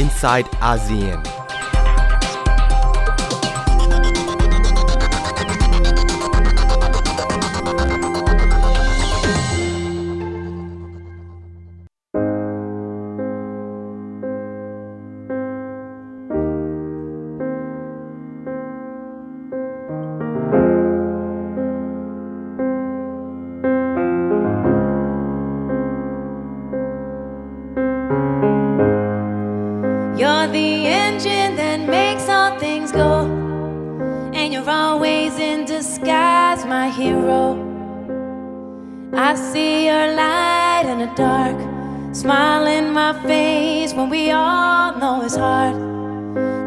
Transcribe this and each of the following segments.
inside ASEAN. In my face when we all know it's hard.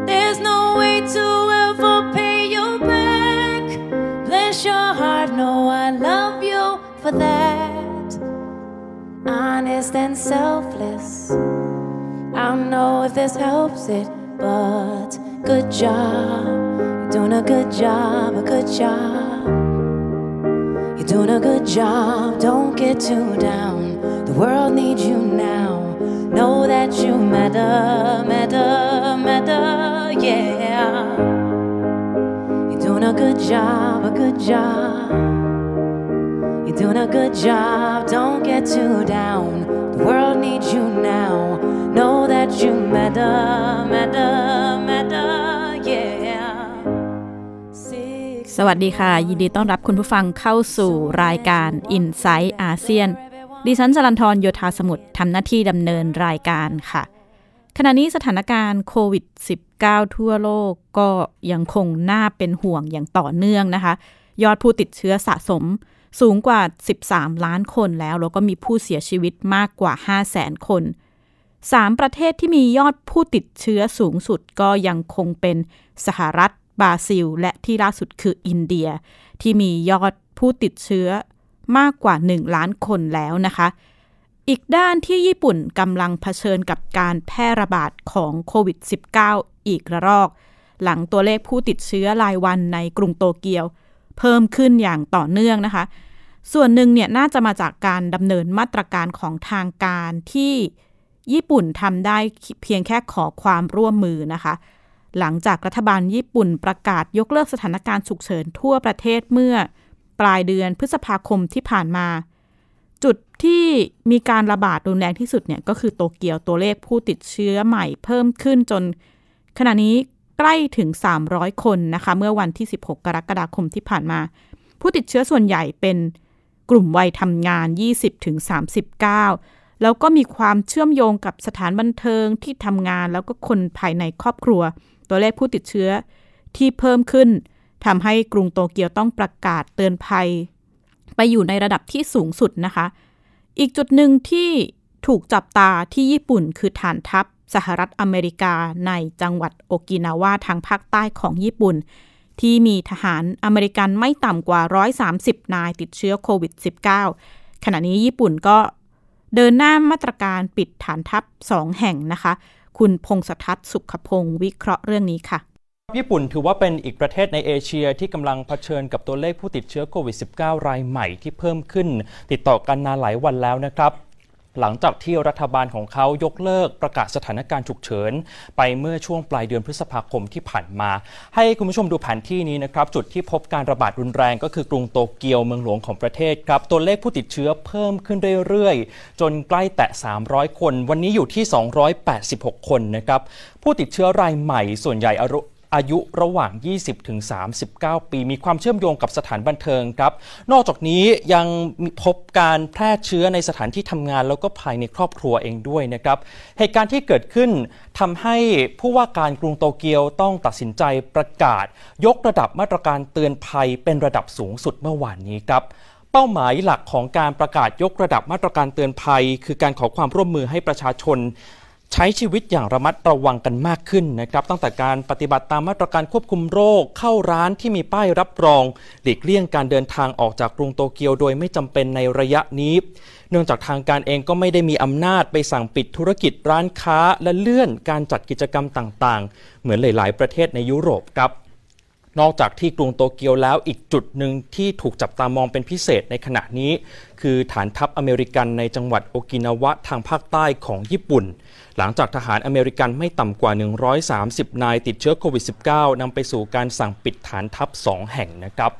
There's no way to ever pay you back. Bless your heart, no, I love you for that. Honest and selfless. I don't know if this helps it, but good job. You're doing a good job, a good job. You're doing a good job, don't get too down. The world needs you you matter, matter, matter, yeah. You're doing a good job, a good job. You're doing a good job, don't get too down. The world needs you now. Know that you matter, matter, matter, yeah. สวัสดีค่ะ ยินดีต้อนรับคุณผู้ฟังเข้าสู่รายการ i n s i ซต์อาเซียน ดิฉันจรันทรโยธาสมุทรทำหน้าที่ดำเนินรายการค่ะ ขณะนี้สถานการณ์โควิด -19 ทั่วโลกก็ยังคงน่าเป็นห่วงอย่างต่อเนื่องนะคะ ยอดผู้ติดเชื้อสะสมสูงกว่า 13 ล้านคนแล้ว แล้วก็มีผู้เสียชีวิตมากกว่า 5 0 0แสนคนสามประเทศที่มียอดผู้ติดเชื้อสูงสุดก็ยังคงเป็นสหรัฐบราซิล และที่ล่าสุดคืออินเดีย ที่มียอดผู้ติดเชื้อ มากกว่า 1 ล้านคนแล้วนะคะ อีกด้านที่ญี่ปุ่นกำลังเผชิญกับการแพร่ระบาดของโควิด -19 อีกระลอก หลังตัวเลขผู้ติดเชื้อรายวันในกรุงโตเกียว เพิ่มขึ้นอย่างต่อเนื่องนะคะ ส่วนหนึ่งเนี่ยน่าจะมาจากการดำเนินมาตรการของทางการที่ญี่ปุ่นทำได้เพียงแค่ขอความร่วมมือนะคะ หลังจากรัฐบาลญี่ปุ่นประกาศยกเลิกสถานการณ์ฉุกเฉินทั่วประเทศเมื่อ ปลายเดือนพฤษภาคมที่ผ่านมา จุดที่มีการระบาดรุนแรงที่สุดเนี่ยก็คือโตเกียวตัวเลขผู้ติดเชื้อใหม่เพิ่มขึ้นจน ขณะนี้ใกล้ถึง 300 คนนะคะ เมื่อวันที่ 16 กรกฎาคมที่ผ่านมา ผู้ติดเชื้อส่วนใหญ่เป็นกลุ่มวัยทำงาน 20-39 แล้วก็มีความเชื่อมโยงกับสถานบันเทิงที่ทำงานแล้วก็คนภายในครอบครัว ตัวเลขผู้ติดเชื้อที่เพิ่มขึ้น ทำให้กรุงโตเกียวต้องประกาศเตือนภัย ไปอยู่ในระดับที่สูงสุดนะคะ อีกจุดหนึ่งที่ถูกจับตาที่ญี่ปุ่นคือฐานทัพสหรัฐอเมริกาในจังหวัดโอกินาวาทางภาคใต้ของญี่ปุ่น ที่มีทหารอเมริกันไม่ต่ำกว่า 130 นายติดเชื้อโควิด -19 ขณะนี้ญี่ปุ่นก็เดินหน้ามาตรการปิดฐานทัพสองแห่งนะคะ คุณพงศทัศน์สุขพงศ์วิเคราะห์เรื่องนี้ค่ะ ญี่ปุ่นถือว่าเป็นอีกประเทศในเอเชียที่กำลังเผชิญกับตัวเลขผู้ติดเชื้อโควิด -19 รายใหม่ที่เพิ่มขึ้น ติดต่อกันนานหลายวันแล้วนะครับ หลังจากที่รัฐบาลของเขายกเลิกประกาศสถานการณ์ฉุกเฉิน ไปเมื่อช่วงปลายเดือนพฤษภาคมที่ผ่านมา ให้คุณผู้ชมดูแผนที่นี้นะครับ จุดที่พบการระบาดรุนแรงก็คือกรุงโตเกียวเมืองหลวงของประเทศครับ ตัวเลขผู้ติดเชื้อเพิ่มขึ้นเรื่อยๆ จนใกล้แตะ 300 คน วันนี้อยู่ที่ 286 คนนะครับผู้ติดเชื้อรายใหม่ส่วนใหญ่อายุ อายุระหว่าง 20ถึง39 ปี มีความเชื่อมโยงกับสถานบันเทิงครับ นอกจากนี้ยังพบการแพร่เชื้อในสถานที่ทำงานแล้วก็ภายในครอบครัวเองด้วยนะครับ เหตุการณ์ที่เกิดขึ้นทำให้ผู้ว่าการกรุงโตเกียวต้องตัดสินใจประกาศ ยกระดับมาตรการเตือนภัยเป็นระดับสูงสุดเมื่อวานนี้ครับเป้าหมายหลักของการประกาศยกระดับมาตรการเตือนภัย คือการขอความร่วมมือให้ประชาชน ใช้ชีวิตอย่างระมัดระวังกันมากขึ้นนะครับ ตั้งแต่การปฏิบัติตามมาตรการควบคุมโรค เข้าร้านที่มีป้ายรับรอง หลีกเลี่ยงการเดินทางออกจากกรุงโตเกียวโดยไม่จำเป็นในระยะนี้ เนื่องจากทางการเองก็ไม่ได้มีอำนาจไปสั่งปิดธุรกิจร้านค้าและเลื่อนการจัดกิจกรรมต่างๆ เหมือนหลาย ๆ ประเทศในยุโรปครับ นอกจากที่กรุงโตเกียวแล้วอีกจุดหนึ่งที่ถูกจับตามองเป็นพิเศษในขณะนี้ คือฐานทัพอเมริกันในจังหวัดโอกินาวะทางภาคใต้ของญี่ปุ่น หลังจากทหารอเมริกันไม่ต่ำกว่า 130 นายติดเชื้อโควิด -19 นำไปสู่การสั่งปิดฐานทัพ 2 แห่งนะครับ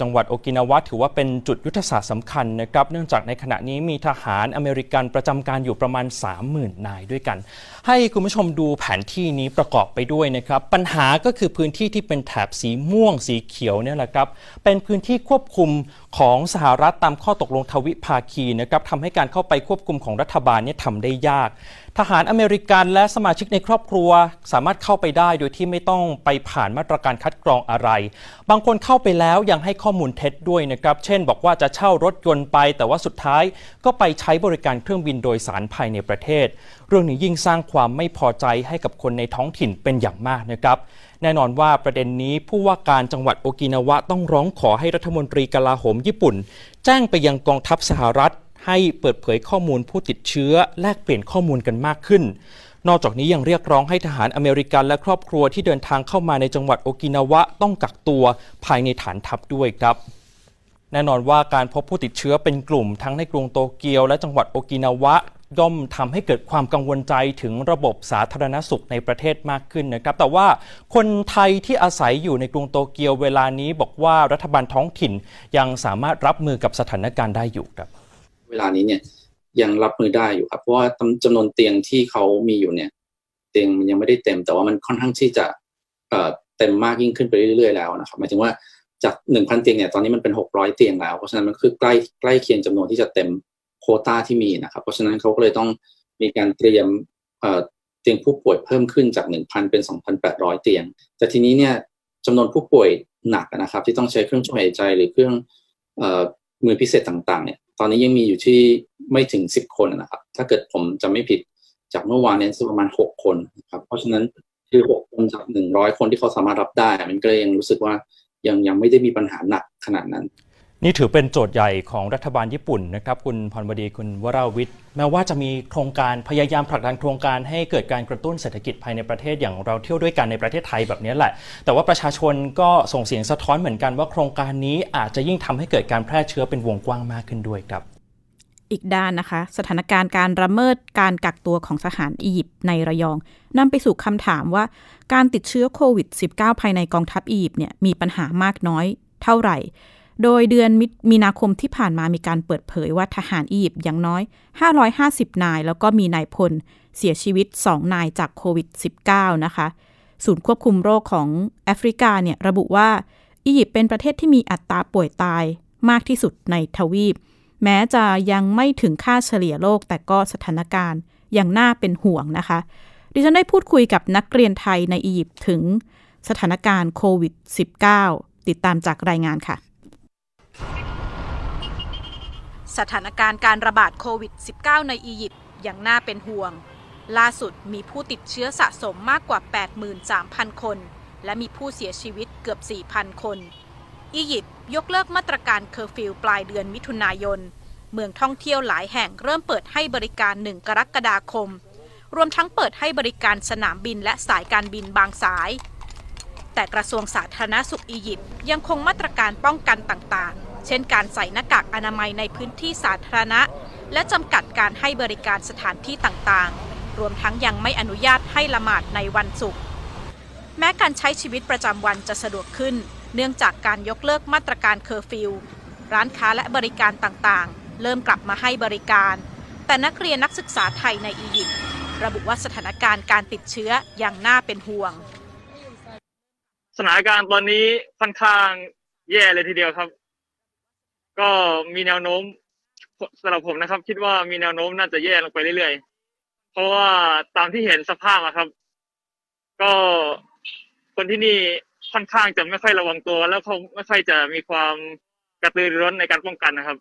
จังหวัดโอกินาวะถือว่าเป็นจุดยุทธศาสตร์สำคัญนะครับ เนื่องจากในขณะนี้มีทหารอเมริกันประจำการอยู่ประมาณ 30,000 นายด้วยกัน ให้คุณผู้ชมดูแผนที่นี้ประกอบไปด้วยนะครับ ปัญหาก็คือพื้นที่ที่เป็นแถบสีม่วงสีเขียวเนี่ยแหละครับ เป็นพื้นที่ควบคุม ของสหรัฐตามข้อตกลงทวิภาคีนะครับทำให้การเข้าไปควบคุมของรัฐบาลเนี่ยทำได้ยาก ทหารอเมริกันและสมาชิกในครอบครัว สามารถเข้าไปได้โดยที่ไม่ต้องไปผ่านมาตรการคัดกรองอะไร บางคนเข้าไปแล้วยังให้ข้อมูลเท็จด้วยนะครับ เช่น บอกว่าจะเช่ารถยนต์ไป แต่ว่าสุดท้ายก็ไปใช้บริการเครื่องบินโดยสารภายในประเทศ เรื่องนี้ยิ่งสร้างความไม่พอใจให้กับคนในท้องถิ่นเป็นอย่างมากนะครับ แน่นอนว่าประเด็นนี้ผู้ว่าการจังหวัดโอกินาวะต้องร้องขอให้รัฐมนตรีกลาโหมญี่ปุ่น แจ้งไปยังกองทัพสหรัฐ ให้เปิดเผยข้อมูลผู้ติดเชื้อ แลกเปลี่ยนข้อมูลกันมากขึ้น นอกจากนี้ยังเรียกร้องให้ทหารอเมริกันและครอบครัวที่เดินทางเข้ามาในจังหวัดโอกินาวะต้องกักตัวภายในฐานทัพด้วยครับแน่นอนว่าการพบผู้ติดเชื้อเป็นกลุ่มทั้งในกรุงโตเกียวและจังหวัดโอกินาวะ ย่อมทำให้เกิดความกังวลใจถึงระบบสาธารณสุขในประเทศมากขึ้นนะครับ แต่ว่าคนไทยที่อาศัยอยู่ในกรุงโตเกียวเวลานี้บอกว่ารัฐบาลท้องถิ่นยังสามารถรับมือกับสถานการณ์ได้อยู่ครับ เวลานี้เนี่ยยังรับมือได้อยู่ครับ เพราะว่าจำนวนเตียงที่เขามีอยู่เนี่ย เตียงมันยังไม่ได้เต็ม แต่ว่ามันค่อนข้างที่จะเต็มมากยิ่งขึ้นไปเรื่อยๆแล้วนะครับหมายถึงว่าจากหนึ่งพันเตียงเนี่ยตอนนี้มันเป็นหกร้อยเตียงแล้ว เพราะฉะนั้นมันคือใกล้ใกล้เคียงจำนวนที่จะเต็ม โคต้าที่มีนะครับ เพราะฉะนั้นเขาก็เลยต้องมีการเตรียมเตียงผู้ป่วยเพิ่มขึ้นจากหนึ่งพันเป็นสองพันแปดร้อยเตียง แต่ทีนี้เนี่ยจำนวนผู้ป่วยหนักนะครับ ที่ต้องใช้เครื่องช่วยหายใจหรือเครื่องมือพิเศษต่างๆเนี่ยตอนนี้ยังมีอยู่ที่ไม่ถึงสิบคนนะครับ ถ้าเกิดผมจะไม่ผิดจากเมื่อวานนี้ประมาณหกคนครับ เพราะฉะนั้นคือหกคนจากหนึ่งร้อยคนที่เขาสามารถรับได้ มันก็เลยยังรู้สึกว่ายังยังไม่ได้มีปัญหาหนักขนาดนั้น นี่ถือเป็นโจทย์ใหญ่ของรัฐบาลญี่ปุ่นนะครับ คุณพรบดีคุณวราวิทย์แม้ว่าจะมีโครงการพยายามผลักดันโครงการให้เกิดการกระตุ้นเศรษฐกิจภายในประเทศอย่างเราเที่ยวด้วยกันในประเทศไทยแบบนี้แหละ แต่ว่าประชาชนก็ส่งเสียงสะท้อนเหมือนกันว่าโครงการนี้อาจจะยิ่งทำให้เกิดการแพร่เชื้อเป็นวงกว้างมากขึ้นด้วยครับ อีกด้านนะคะ สถานการณ์การระเมิดการกักตัวของทหารอียิปต์ในระยองนำไปสู่คำถามว่า การติดเชื้อโควิด -19 ภายในกองทัพอียิปต์เนี่ยมีปัญหามากน้อยเท่าไหร่ โดยเดือนมีนาคมที่ผ่านมามีการเปิดเผยว่าทหารอียิปต์อย่างน้อย 550 นาย แล้วก็มีนายพลเสียชีวิต 2 นายจากโควิด -19 นะคะ ศูนย์ควบคุมโรคของแอฟริกาเนี่ยระบุว่า อียิปต์เป็นประเทศที่มีอัตราป่วยตายมากที่สุดในทวีป แม้จะยังไม่ถึงค่าเฉลี่ยโลกแต่ก็สถานการณ์ยังน่าเป็นห่วงนะคะ ดิฉันได้พูดคุยกับนักเรียนไทยในอียิปต์ถึงสถานการณ์โควิด -19 ติดตามจากรายงานค่ะ สถานการณ์การระบาดโควิด -19 ในอียิปต์ยังน่าเป็นห่วง ล่าสุดมีผู้ติดเชื้อสะสมมากกว่า 83,000 คน และมีผู้เสียชีวิตเกือบ 4,000 คน อียิปต์ยกเลิกมาตรการเคอร์ฟิวปลายเดือนมิถุนายน เมืองท่องเที่ยวหลายแห่งเริ่มเปิดให้บริการ 1 กรกฎาคม รวมทั้งเปิดให้บริการสนามบินและสายการบินบางสาย แต่กระทรวงสาธารณสุขอียิปต์ยังคงมาตรการป้องกันต่างๆ เช่นการใส่หน้ากากอนามัยในพื้นที่สาธารณะ และจำกัดการให้บริการสถานที่ต่างๆ รวมทั้งยังไม่อนุญาตให้ละหมาดในวันศุกร์แม้การใช้ชีวิตประจำวันจะสะดวกขึ้น เนื่องจากการยกเลิกมาตรการเคอร์ฟิวร้านค้าและบริการต่างๆ เริ่มกลับมาให้บริการ แต่นักเรียนนักศึกษาไทยในอียิปต์ระบุว่าสถานการณ์การติดเชื้อยังน่าเป็นห่วง สถานการณ์ตอนนี้ค่อนข้างแย่เลยทีเดียวครับ ก็มีแนวโน้มสำหรับผมนะครับ คิดว่ามีแนวโน้มน่าจะแย่ลงไปเรื่อยๆ เพราะว่าตามที่เห็นสภาพอะครับ ก็คนที่นี่ค่อนข้างจะไม่ค่อยระวังตัว แล้วเขาไม่ค่อยจะมีความกระตือรือร้นในการป้องกันนะครับ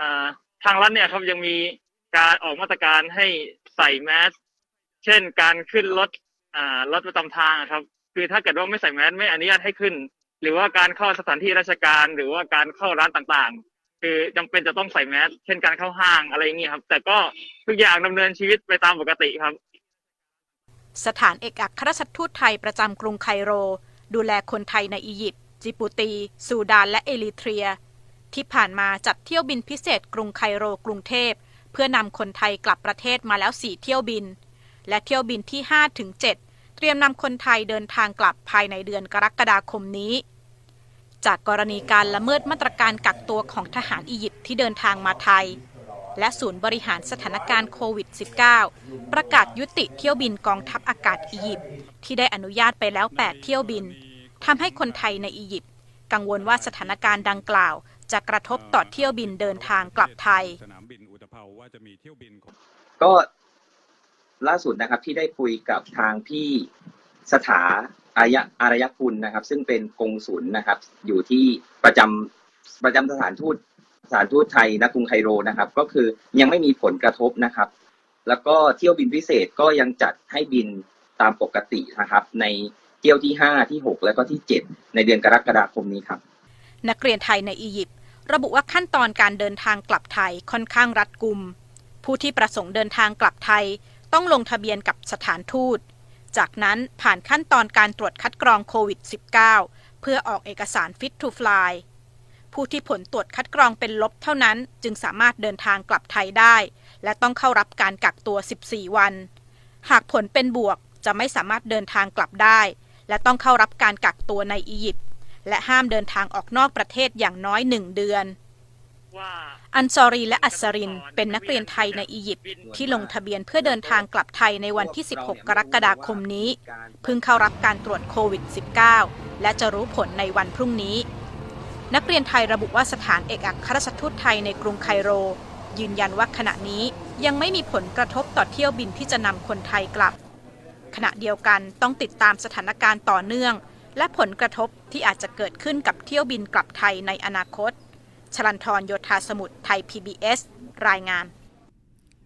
อ่าทางรัฐเนี่ยครับยังมีการออกมาตรการให้ใส่แมสเช่นการขึ้นรถอ่ารถประจำทางครับ คือถ้าเกิดว่าไม่ใส่แมสไม่อนุญาตให้ขึ้น หรือว่าการเข้าสถานที่ราชการ หรือว่าการเข้าร้านต่างๆ คือจำเป็นจะต้องใส่แมสเช่นการเข้าห้างอะไรอย่างนี้ครับ แต่ก็ทุกอย่างดำเนินชีวิตไปตามปกติครับ สถานเอกอัครราชทูตไทยประจำกรุงไคโร ดูแลคนไทยในอียิปต์จิบูตี ซูดาน และเอริเทรีย ที่ผ่านมาจัดเที่ยวบินพิเศษกรุงไคโรกรุงเทพ เพื่อนำคนไทยกลับประเทศมาแล้ว4เที่ยวบิน และเที่ยวบินที่5ถึง7เตรียมนำคนไทยเดินทางกลับภายในเดือนกรกฎาคมนี้ จากกรณีการละเมิดมาตรการกักตัวของทหารอียิปต์ที่เดินทางมาไทย และศูนย์บริหารสถานการณ์โควิด -19 ประกาศยุติเที่ยวบินกองทัพอากาศอียิปต์ที่ได้อนุญาตไปแล้ว 8 เที่ยวบินทำให้คนไทยในอียิปต์กังวลว่าสถานการณ์ดังกล่าว จะกระทบต่อเที่ยวบินเดินทางกลับไทย ก็ล่าสุดนะครับที่ได้คุยกับทางพี่สถา อายะอารยคุณนะครับ ซึ่งเป็นกงศุลนะครับ อยู่ที่ประจำประจำสถานทูตสถานทูตไทยณกรุงไคโรนะครับ ก็คือยังไม่มีผลกระทบนะครับ แล้วก็เที่ยวบินพิเศษก็ยังจัดให้บินตามปกตินะครับ ในเที่ยวที่ 5 ที่ 6 แล้วก็ที่ 7 ในเดือนกรกฎาคมนี้ครับ นักเรียนไทยในอียิปต์ระบุว่าขั้นตอนการเดินทางกลับไทยค่อนข้างรัดกุม ผู้ที่ประสงค์เดินทางกลับไทย ต้องลงทะเบียนกับสถานทูต จากนั้นผ่านขั้นตอนการตรวจคัดกรองโควิด -19 เพื่อออกเอกสาร Fit to Fly ผู้ที่ผลตรวจคัดกรองเป็นลบเท่านั้น จึงสามารถเดินทางกลับไทยได้ และต้องเข้ารับการกักตัว 14 วัน หากผลเป็นบวกจะไม่สามารถเดินทางกลับได้ และต้องเข้ารับการกักตัวในอียิปต์และห้ามเดินทางออกนอกประเทศอย่างน้อยหนึ่งเดือน อันซอรีและอัสริน เป็นนักเรียนไทยในอียิปต์ที่ลงทะเบียนเพื่อเดินทางกลับไทยในวันที่ 16 กรกฎาคมนี้ เพิ่งเข้ารับการตรวจโควิด -19 และจะรู้ผลในวันพรุ่งนี้ นักเรียนไทยระบุว่าสถานเอกอัครราชทูตไทยในกรุงไคโร ยืนยันว่าขณะนี้ยังไม่มีผลกระทบต่อเที่ยวบินที่จะนำคนไทยกลับ ขณะเดียวกันต้องติดตามสถานการณ์ต่อเนื่อง และผลกระทบที่อาจจะเกิดขึ้นกับเที่ยวบินกลับไทยในอนาคต ชลันทรโยธาสมุทรไทย PBS รายงาน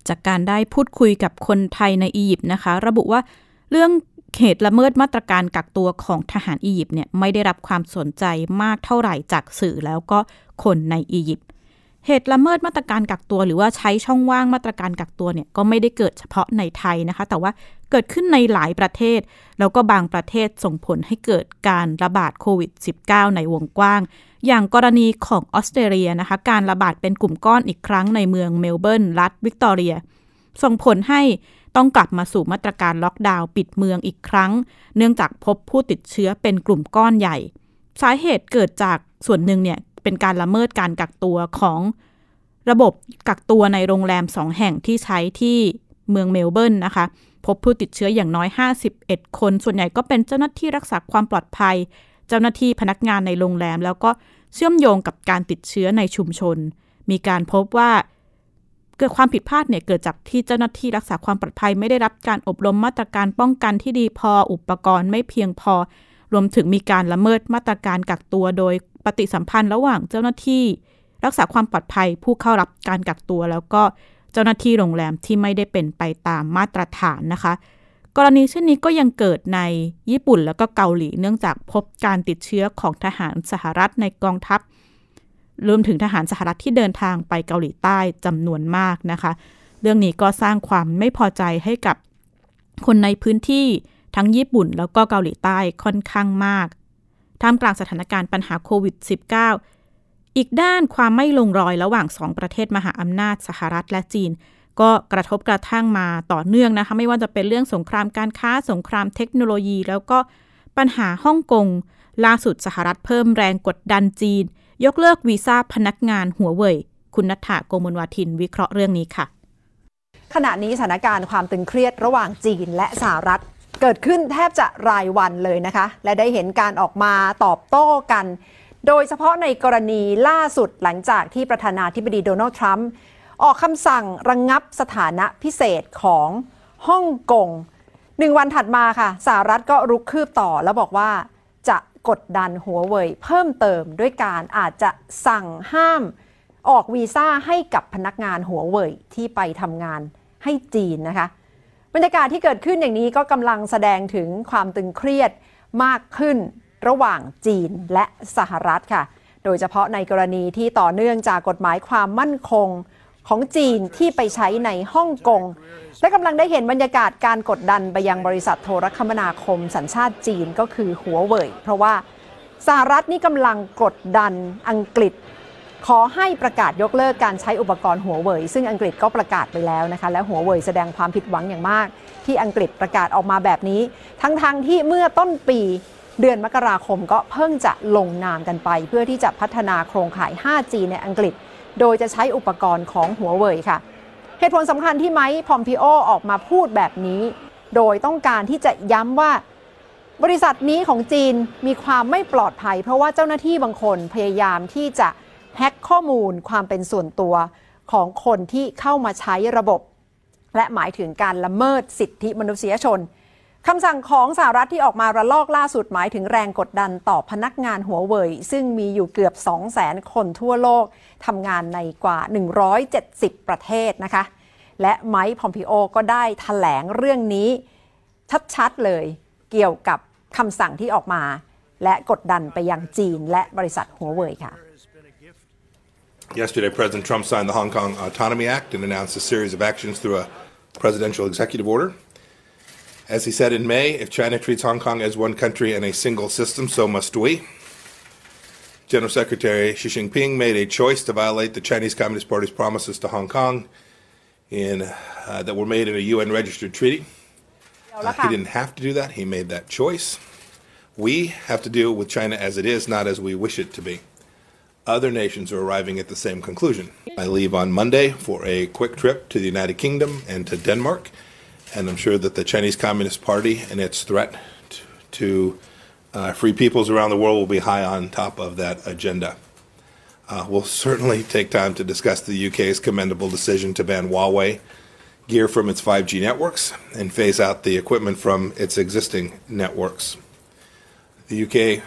จากการได้พูดคุยกับคนไทยในอียิปต์นะคะ ระบุว่าเรื่องเหตุละเมิดมาตรการกักตัวของทหารอียิปต์เนี่ยไม่ได้รับความสนใจมากเท่าไหร่จากสื่อแล้วก็คนในอียิปต์เหตุละเมิดมาตรการกักตัว หรือว่าใช้ช่องว่างมาตรการกักตัวเนี่ยก็ไม่ได้เกิดเฉพาะในไทยนะคะ แต่ว่าเกิดขึ้นในหลายประเทศ แล้วก็บางประเทศส่งผลให้เกิดการระบาดโควิด -19 ในวงกว้าง อย่างกรณีของออสเตรเลียนะคะ การระบาดเป็นกลุ่มก้อนอีกครั้งในเมืองเมลเบิร์นรัฐวิกตอเรีย ส่งผลให้ต้องกลับมาสู่มาตรการล็อกดาวน์ปิดเมืองอีกครั้ง เนื่องจากพบผู้ติดเชื้อเป็นกลุ่มก้อนใหญ่ สาเหตุเกิดจากส่วนหนึ่งเนี่ยเป็นการละเมิดการกักตัวของระบบกักตัวในโรงแรมสองแห่งที่ใช้ที่เมืองเมลเบิร์นนะคะ พบผู้ติดเชื้ออย่างน้อย 51 คน ส่วนใหญ่ก็เป็นเจ้าหน้าที่รักษาความปลอดภัย เจ้าหน้าที่พนักงานในโรงแรม แล้วก็เชื่อมโยงกับการติดเชื้อในชุมชน มีการพบว่าเกิดความผิดพลาดเนี่ยเกิดจากที่เจ้าหน้าที่รักษาความปลอดภัยไม่ได้รับการอบรมมาตรการป้องกันที่ดีพออุปกรณ์ไม่เพียงพอ รวมถึงมีการละเมิดมาตรการกักตัว โดยปฏิสัมพันธ์ระหว่างเจ้าหน้าที่ รักษาความปลอดภัยผู้เข้ารับการกักตัว แล้วก็เจ้าหน้าที่โรงแรมที่ไม่ได้เป็นไปตามมาตรฐานนะคะ กรณีเช่นนี้ก็ยังเกิดในญี่ปุ่นแล้วก็เกาหลี เนื่องจากพบการติดเชื้อของทหารสหรัฐในกองทัพรวมถึงทหารสหรัฐที่เดินทางไปเกาหลีใต้จำนวนมากนะคะ เรื่องนี้ก็สร้างความไม่พอใจให้กับคนในพื้นที่ทั้งญี่ปุ่นแล้วก็เกาหลีใต้ค่อนข้างมาก ท่ามกลางสถานการณ์ปัญหาโควิด -19 อีกด้านความไม่ลงรอยระหว่างสองประเทศมหาอำนาจสหรัฐและจีน ก็กระทบกระทั่งมาต่อเนื่องนะคะ ไม่ว่าจะเป็นเรื่องสงครามการค้า สงครามเทคโนโลยี แล้วก็ปัญหาฮ่องกง ล่าสุดสหรัฐเพิ่มแรงกดดันจีน ยกเลิกวีซ่าพนักงานหัวเว่ย คุณนัทธาโกมลวาทินวิเคราะห์เรื่องนี้ค่ะ ขณะนี้สถานการณ์ความตึงเครียดระหว่างจีนและสหรัฐเกิดขึ้นแทบจะรายวันเลยนะคะ และได้เห็นการออกมาตอบโต้กัน โดยเฉพาะในกรณีล่าสุดหลังจากที่ประธานาธิบดีโดนัลด์ทรัมป์ ออกคำสั่งระงงับสถานะพิเศษของฮ่องกงหนึ่งวันถัดมาค่ะสหรัฐก็รุกคืบต่อแล้วบอกว่าจะกดดันหัวเว่ยเพิ่มเติมด้วยการอาจจะสั่งห้ามออกวีซ่าให้กับพนักงานหัวเว่ยที่ไปทำงานให้จีนนะคะ บรรยากาศที่เกิดขึ้นอย่างนี้ก็กำลังแสดงถึงความตึงเครียดมากขึ้นระหว่างจีนและสหรัฐค่ะ โดยเฉพาะในกรณีที่ต่อเนื่องจากกฎหมายความมั่นคง ของจีนที่ไปใช้ในฮ่องกง และกำลังได้เห็นบรรยากาศการกดดันไปยังบริษัทโทรคมนาคมสัญชาติจีนก็คือหัวเว่ยเพราะว่าสหรัฐนี่กำลังกดดันอังกฤษ ขอให้ประกาศยกเลิกการใช้อุปกรณ์หัวเว่ยซึ่งอังกฤษก็ประกาศไปแล้วนะคะและหัวเว่ยแสดงความผิดหวังอย่างมาก ที่อังกฤษประกาศออกมาแบบนี้ ทั้งๆทที่เมื่อต้นปีเดือนมกราคมก็เพิ่งจะลงนามกันไป เพื่อที่จะพัฒนาโครงข่าย 5G ในอังกฤษ โดยจะใช้อุปกรณ์ของหัวเว่ยค่ะ เหตุผลสำคัญที่ไมค์พอมพิโอออกมาพูดแบบนี้ โดยต้องการที่จะย้ำว่า บริษัทนี้ของจีนมีความไม่ปลอดภัย เพราะว่าเจ้าหน้าที่บางคนพยายามที่จะแฮ็กข้อมูลความเป็นส่วนตัวของคนที่เข้ามาใช้ระบบ และหมายถึงการละเมิดสิทธิมนุษยชน คำสั่งของสหรัฐที่ออกมาระลอกล่าสุดหมายถึงแรงกดดันต่อพนักงานหัวเว่ยซึ่งมีอยู่เกือบ 2 0 0 0 0 0 คนทั่วโลกทำงานในกว่า 170 ประเทศนะคะ และไมค์พอมพิโอก็ได้ถแถลงเรื่องนี้ชัดๆเลยเกี่ยวกับคำสั่งที่ออกมา และกดดันไปยังจีนและบริษัทหัวเว่ยค่ะ Yesterday, President Trump signed the Hong Kong Autonomy Act and announced a series of actions through a presidential executive order. As he said in May, if China treats Hong Kong as one country and a single system, so must we. General Secretary Xi Jinping made a choice to violate the Chinese Communist Party's promises to Hong Kong in, uh, that were made in a UN registered treaty. Uh, he didn't have to do that, he made that choice. We have to deal with China as it is, not as we wish it to be. Other nations are arriving at the same conclusion. I leave on Monday for a quick trip to the United Kingdom and to Denmark, and I'm sure that the Chinese Communist Party and its threat to, uh, free peoples around the world will be high on top of that agenda. Uh, we'll certainly take time to discuss the UK's commendable decision to ban Huawei gear from its 5G networks and phase out the equipment from its existing networks. The UK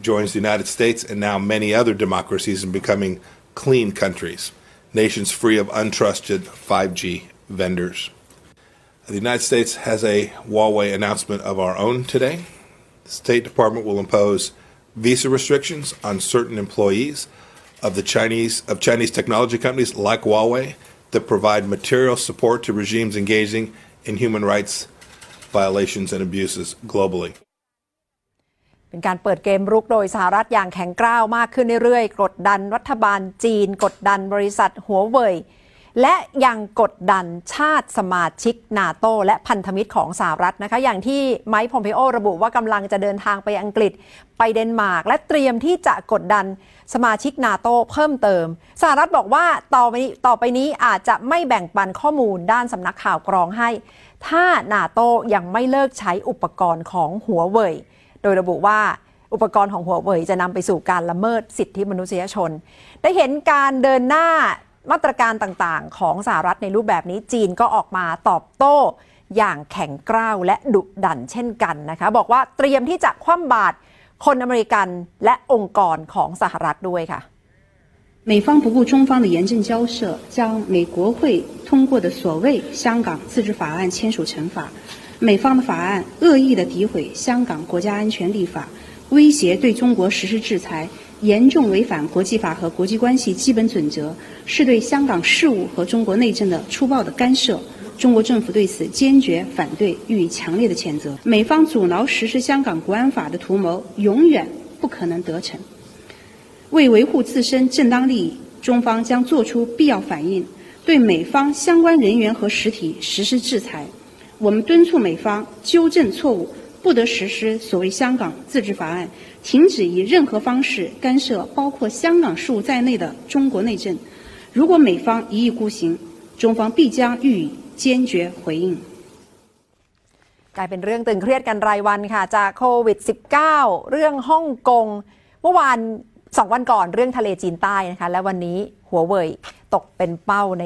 joins the United States and now many other democracies in becoming clean countries, nations free of untrusted 5G vendors. The United States has a Huawei announcement of our own today. The State Department will impose visa restrictions on certain employees of the Chinese of Chinese technology companies like Huawei that provide material support to regimes engaging in human rights violations and abuses globally. เป็นการเปิดเกมรุกโดยสหรัฐอย่างแข็งกร้าวมากขึ้นเรื่อยๆ กดดันรัฐบาลจีน กดดันบริษัทหัวเว่ย และยังกดดันชาติสมาชิกนาโตและพันธมิตรของสหรัฐนะคะ อย่างที่ไมค์พอมเพโอระบุว่ากำลังจะเดินทางไปอังกฤษ ไปเดนมาร์กและเตรียมที่จะกดดันสมาชิกนาโตเพิ่มเติม สหรัฐบอกว่าต่อไปต่อไปนี้อาจจะไม่แบ่งปันข้อมูลด้านสำนักข่าวกรองให้ ถ้านาโตยังไม่เลิกใช้อุปกรณ์ของหัวเว่ยโดยระบุว่าอุปกรณ์ของหัวเว่ยจะนำไปสู่การละเมิดสิทธิมนุษยชน ได้เห็นการเดินหน้า มาตรการต่างๆ ของสหรัฐในรูปแบบนี้จีนก็ออกมาตอบโต้อย่างแข็งกร้าวและดุดันเช่นกันนะคะบอกว่าเตรียมที่จะคว่ำบาตรคนอเมริกันและองค์กรของสหรัฐด้วยค่ะ美方不顾中方的严正交涉，将美国会通过的所谓香港自治法案签署成法。美方的法案恶意的诋毁香港国家安全立法，威胁对中国实施制裁， 严重违反国际法和国际关系基本准则，是对香港事务和中国内政的粗暴的干涉。中国政府对此坚决反对，予以强烈的谴责。美方阻挠实施香港国安法的图谋永远不可能得逞。为维护自身正当利益，中方将作出必要反应，对美方相关人员和实体实施制裁。我们敦促美方纠正错误，不得实施所谓香港自治法案。停止以任何方式干涉包括香港事务在内的中国内政。如果美方一意孤行，中方必将予以坚决回应。กลายเป็นเรื่องตึงเครียดกันรายวันค่ะ จากโควิด -19 เรื่องฮ่องกงเมื่อวานสองวันก่อนเรื่องทะเลจีนใต้นะคะและวันนี้หัวเว่ยตกเป็นเป้าใน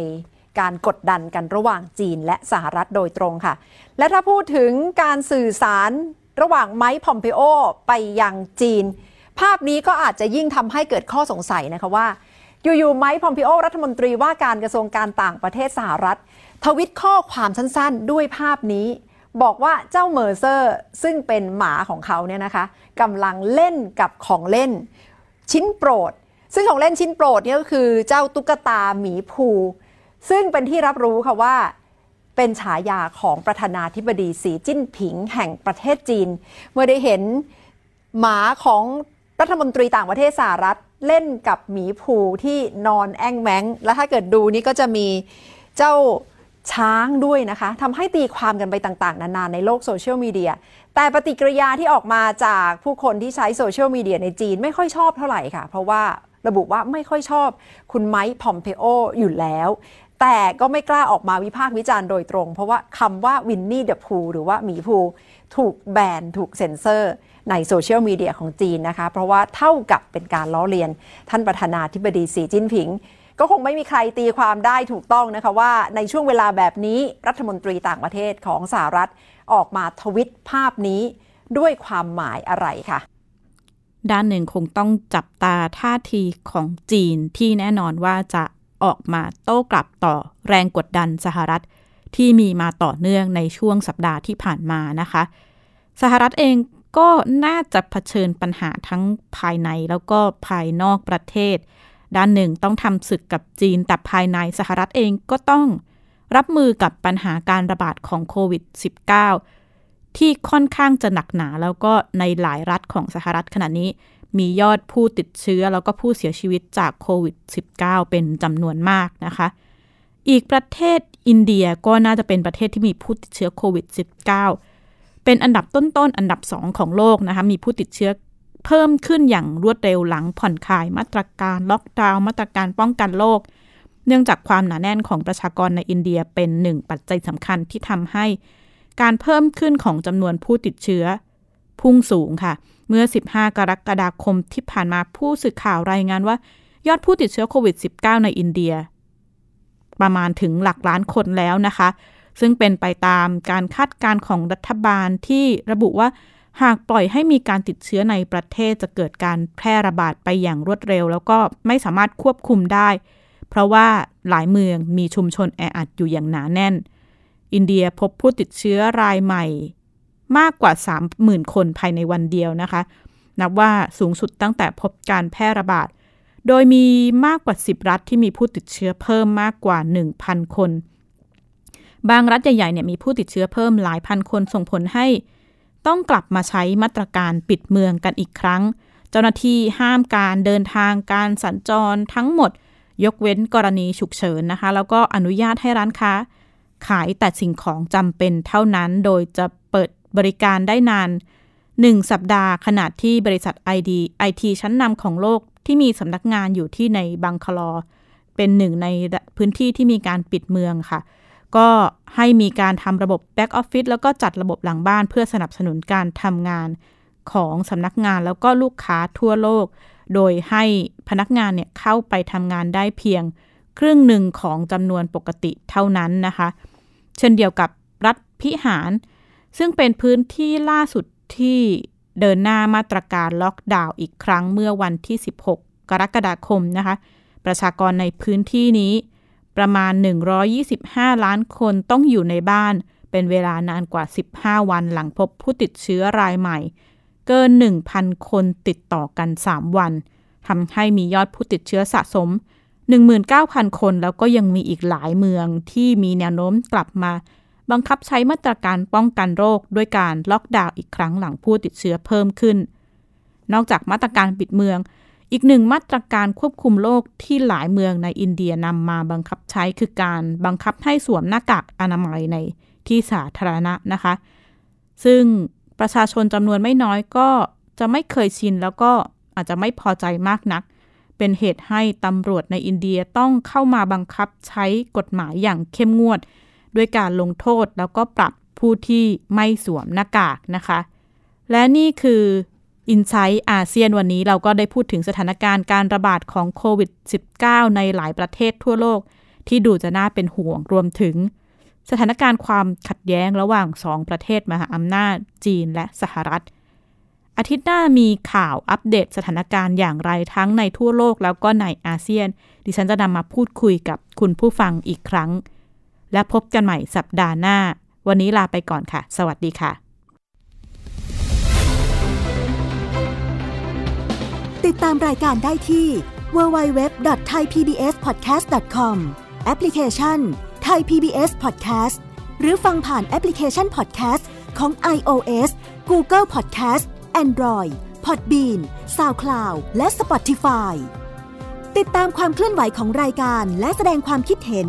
การกดดันกันระหว่างจีนและสหรัฐโดยตรงค่ะ และถ้าพูดถึงการสื่อสารระหว่างไมค์พอมเพโอไปยังจีน ภาพนี้ก็อาจจะยิ่งทำให้เกิดข้อสงสัยนะคะว่า อยู่ๆไมค์พอมเพโอรัฐมนตรีว่าการกระทรวงการต่างประเทศสหรัฐ ทวิตข้อความสั้นๆ ด้วยภาพนี้ บอกว่าเจ้าเมอร์เซอร์ ซึ่งเป็นหมาของเขาเนี่ยนะคะกำลังเล่นกับของเล่น ชิ้นโปรด ซึ่งของเล่นชิ้นโปรดนี่ก็คือเจ้าตุ๊กตาหมีภู ซึ่งเป็นที่รับรู้ค่ะว่าเป็นฉายาของประธานาธิบดีสีจิ้นผิงแห่งประเทศจีน เมื่อได้เห็นหมาของรัฐมนตรีต่างประเทศสหรัฐเล่นกับหมีภูที่นอนแองแมงแล้วถ้าเกิดดูนี่ก็จะมีเจ้าช้างด้วยนะคะทำให้ตีความกันไปต่าง ๆ นานาในโลกโซเชียลมีเดีย แต่ปฏิกิริยาที่ออกมาจากผู้คนที่ใช้โซเชียลมีเดียในจีนไม่ค่อยชอบเท่าไหร่ค่ะ เพราะว่าระบุว่าไม่ค่อยชอบคุณไมค์พอมเพโออยู่แล้ว แต่ก็ไม่กล้าออกมาวิพากษ์วิจารณ์โดยตรง เพราะว่าคำว่าวินนี่เดอะพูหรือว่าหมีภูถูกแบนถูกเซ็นเซอร์ในโซเชียลมีเดียของจีนนะคะ เพราะว่าเท่ากับเป็นการล้อเลียน ท่านประธานาธิบดีสีจิ้นผิง ก็คงไม่มีใครตีความได้ถูกต้องนะคะว่าในช่วงเวลาแบบนี้รัฐมนตรีต่างประเทศของสหรัฐออกมาทวิตภาพนี้ด้วยความหมายอะไรคะด้านหนึ่งคงต้องจับตาท่าทีของจีนที่แน่นอนว่าจะ ออกมาโต้กลับต่อแรงกดดันสหรัฐที่มีมาต่อเนื่องในช่วงสัปดาห์ที่ผ่านมานะคะ สหรัฐเองก็น่าจะเผชิญปัญหาทั้งภายในแล้วก็ภายนอกประเทศ ด้านหนึ่งต้องทำศึกกับจีน แต่ภายในสหรัฐเองก็ต้องรับมือกับปัญหาการระบาดของโควิด -19 ที่ค่อนข้างจะหนักหนาแล้วก็ในหลายรัฐของสหรัฐขณะนี้ มียอดผู้ติดเชื้อแล้วก็ผู้เสียชีวิตจากโควิด -19 เป็นจำนวนมากนะคะ อีกประเทศอินเดียก็น่าจะเป็นประเทศที่มีผู้ติดเชื้อโควิด -19 เป็นอันดับต้นๆอันดับสองของโลกนะคะมีผู้ติดเชื้อเพิ่มขึ้นอย่างรวดเร็วหลังผ่อนคลายมาตรการล็อกดาวน์มาตรการป้องกันโรคเนื่องจากความหนาแน่นของประชากรในอินเดียเป็นหนึ่งปัจจัยสำคัญที่ทำให้ การเพิ่มขึ้นของจำนวนผู้ติดเชื้อ พุ่งสูงค่ะ เมื่อ 15 กรกฎาคมที่ผ่านมาผู้สื่อข่าวรายงานว่า ยอดผู้ติดเชื้อโควิด -19 ในอินเดีย ประมาณถึงหลักล้านคนแล้วนะคะ ซึ่งเป็นไปตามการคาดการณ์ของรัฐบาลที่ระบุว่าหากปล่อยให้มีการติดเชื้อในประเทศจะเกิดการแพร่ระบาดไปอย่างรวดเร็ว แล้วก็ไม่สามารถควบคุมได้ เพราะว่าหลายเมืองมีชุมชนแออัดอยู่อย่างหนาแน่น อินเดียพบผู้ติดเชื้อรายใหม่ มากกว่า 30,000 คนภายในวันเดียวนะคะ นับว่าสูงสุดตั้งแต่พบการแพร่ระบาด โดยมีมากกว่า 10 รัฐที่มีผู้ติดเชื้อเพิ่มมากกว่า 1,000 คน บางรัฐใหญ่ๆเนี่ยมีผู้ติดเชื้อเพิ่มหลายพันคนส่งผลให้ ต้องกลับมาใช้มาตรการปิดเมืองกันอีกครั้ง เจ้าหน้าที่ห้ามการเดินทางการสัญจรทั้งหมด ยกเว้นกรณีฉุกเฉินนะคะ แล้วก็อนุญาตให้ร้านค้าขายแต่สิ่งของจำเป็นเท่านั้นโดยจะ บริการได้นาน 1 สัปดาห์ขณะที่บริษัท ID IT ชั้นนำของโลกที่มีสำนักงานอยู่ที่ในบังคลอ เป็นหนึ่งในพื้นที่ที่มีการปิดเมืองค่ะ ก็ให้มีการทำระบบแบ็กออฟฟิศแล้วก็จัดระบบหลังบ้านเพื่อสนับสนุนการทำงานของสำนักงานแล้วก็ลูกค้าทั่วโลก โดยให้พนักงานเนี่ยเข้าไปทำงานได้เพียงครึ่งหนึ่งของจำนวนปกติเท่านั้นนะคะ เช่นเดียวกับรัฐพิหาร ซึ่งเป็นพื้นที่ล่าสุดที่เดินหน้ามาตรการล็อกดาวน์อีกครั้งเมื่อวันที่ 16 กรกฎาคมนะคะ ประชากรในพื้นที่นี้ ประมาณ 125 ล้านคนต้องอยู่ในบ้าน เป็นเวลานานกว่า 15 วันหลังพบผู้ติดเชื้อรายใหม่ เกิน 1,000 คนติดต่อกัน 3 วันทำให้มียอดผู้ติดเชื้อสะสม 19,000 คนแล้วก็ยังมีอีกหลายเมืองที่มีแนวโน้มกลับมา บังคับใช้มาตรการป้องกันโรคด้วยการล็อกดาวน์อีกครั้งหลังผู้ติดเชื้อเพิ่มขึ้น นอกจากมาตรการปิดเมือง อีกหนึ่งมาตรการควบคุมโรคที่หลายเมืองในอินเดียนำมาบังคับใช้คือการบังคับให้สวมหน้ากากอนามัยในที่สาธารณะนะคะ ซึ่งประชาชนจำนวนไม่น้อยก็จะไม่เคยชินแล้วก็อาจจะไม่พอใจมากนัก เป็นเหตุให้ตำรวจในอินเดียต้องเข้ามาบังคับใช้กฎหมายอย่างเข้มงวด ด้วยการลงโทษแล้วก็ปรับผู้ที่ไม่สวมหน้ากากนะคะ และนี่คืออินไซต์อาเซียนวันนี้เราก็ได้พูดถึงสถานการณ์การระบาดของโควิด -19 ในหลายประเทศทั่วโลก ที่ดูจะน่าเป็นห่วงรวมถึง สถานการณ์ความขัดแย้งระหว่างสองประเทศมหาอำนาจจีนและสหรัฐ อาทิตย์หน้ามีข่าวอัปเดตสถานการณ์อย่างไรทั้งในทั่วโลกแล้วก็ในอาเซียน ดิฉันจะนำมาพูดคุยกับคุณผู้ฟังอีกครั้ง และพบกันใหม่สัปดาห์หน้า วันนี้ลาไปก่อนค่ะ สวัสดีค่ะ ติดตามรายการได้ที่ www.thaipbspodcast.com แอปพลิเคชันไทย PBS Podcast หรือฟังผ่านแอปพลิเคชัน Podcast ของ iOS Google Podcast Android Podbean SoundCloud และ Spotify ติดตามความเคลื่อนไหวของรายการและแสดงความคิดเห็น